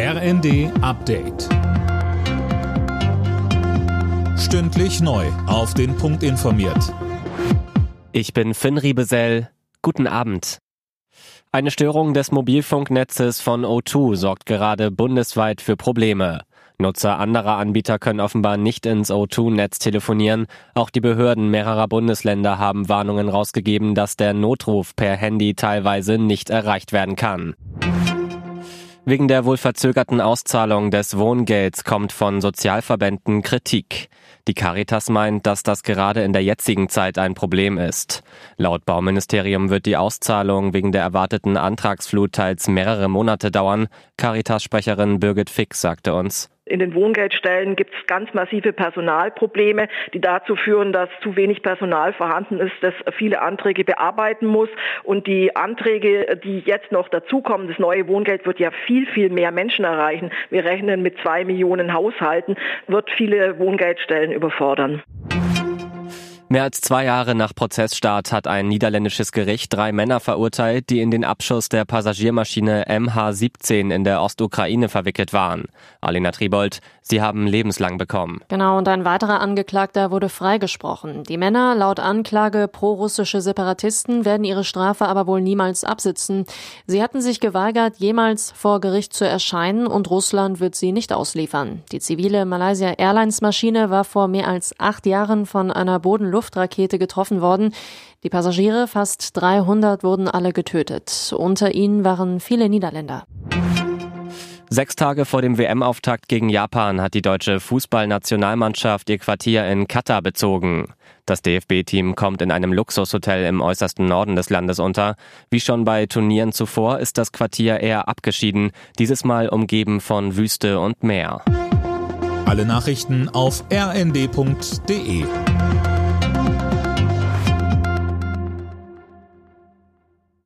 RND Update. Stündlich neu. Auf den Punkt informiert. Ich bin Finn Riebesell. Guten Abend. Eine Störung des Mobilfunknetzes von O2 sorgt gerade bundesweit für Probleme. Nutzer anderer Anbieter können offenbar nicht ins O2-Netz telefonieren. Auch die Behörden mehrerer Bundesländer haben Warnungen rausgegeben, dass der Notruf per Handy teilweise nicht erreicht werden kann. Wegen der wohl verzögerten Auszahlung des Wohngelds kommt von Sozialverbänden Kritik. Die Caritas meint, dass das gerade in der jetzigen Zeit ein Problem ist. Laut Bauministerium wird die Auszahlung wegen der erwarteten Antragsflut teils mehrere Monate dauern. Caritas-Sprecherin Birgit Fix sagte uns. In den Wohngeldstellen gibt es ganz massive Personalprobleme, die dazu führen, dass zu wenig Personal vorhanden ist, das viele Anträge bearbeiten muss. Und die Anträge, die jetzt noch dazukommen, das neue Wohngeld wird ja viel, viel mehr Menschen erreichen. Wir rechnen mit zwei Millionen Haushalten, wird viele Wohngeldstellen überfordern. Mehr als zwei Jahre nach Prozessstart hat ein niederländisches Gericht drei Männer verurteilt, die in den Abschuss der Passagiermaschine MH17 in der Ostukraine verwickelt waren. Alina Tribold, sie haben lebenslang bekommen. Genau, und ein weiterer Angeklagter wurde freigesprochen. Die Männer, laut Anklage pro-russische Separatisten, werden ihre Strafe aber wohl niemals absitzen. Sie hatten sich geweigert, jemals vor Gericht zu erscheinen und Russland wird sie nicht ausliefern. Die zivile Malaysia Airlines Maschine war vor mehr als acht Jahren von einer Bodenluft Luftrakete getroffen worden. Die Passagiere, fast 300, wurden alle getötet. Unter ihnen waren viele Niederländer. Sechs Tage vor dem WM-Auftakt gegen Japan hat die deutsche Fußballnationalmannschaft ihr Quartier in Katar bezogen. Das DFB-Team kommt in einem Luxushotel im äußersten Norden des Landes unter. Wie schon bei Turnieren zuvor ist das Quartier eher abgeschieden, dieses Mal umgeben von Wüste und Meer. Alle Nachrichten auf rnd.de